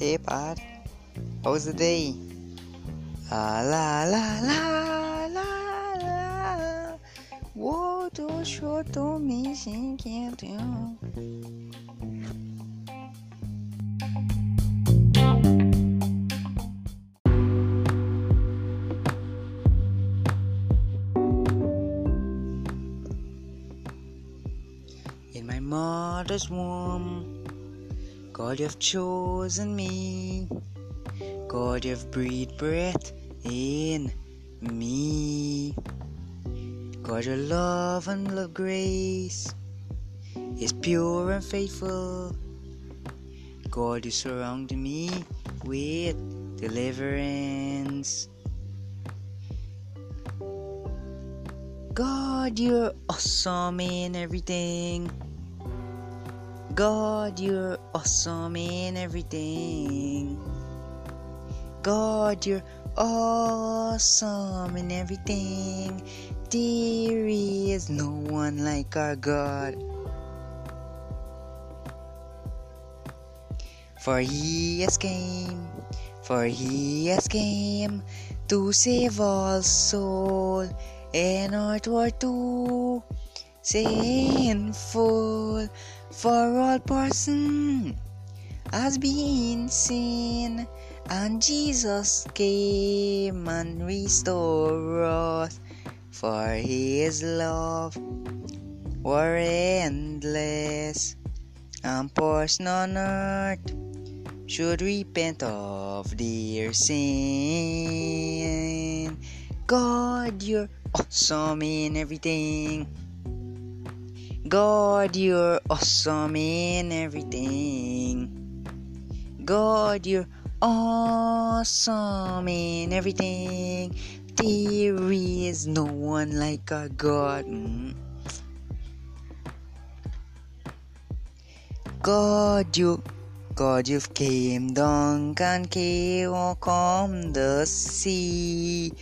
E para. Ousa daí. Ah, la la la la. lá. O outro show me sentindo. In my mother's womb, God, you've chosen me. God, you've breathed breath in me. God, your love and love grace is pure and faithful. God, you surround me with deliverance. God, you're awesome in everything. God, you're awesome in everything. God, you're awesome in everything. There is no one like our God. For he has came, for he has came to save all soul and earth war too sinful for all person has been sin and Jesus came and restored us for his love. Were endless and person on earth should repent of their sin. God you're awesome in everything God, you're awesome in everything. God, you're awesome in everything. There is no one like our God. Mm. God, you, God, you've came down and came on the sea.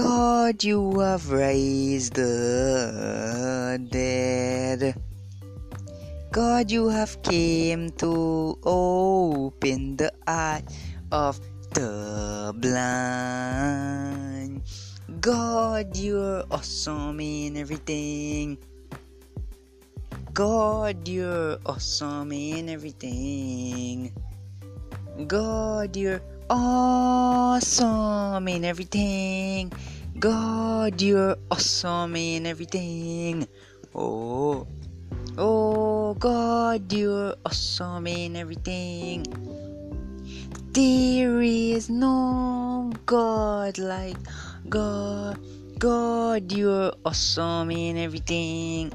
God, you have raised the dead. God, you have came to open the eye of the blind. God, you're awesome in everything. God, you're awesome in everything. God, you're awesome in everything. God, you're awesome in everything. Oh, oh, God, you're awesome in everything. There is no God like God. God, you're awesome in everything.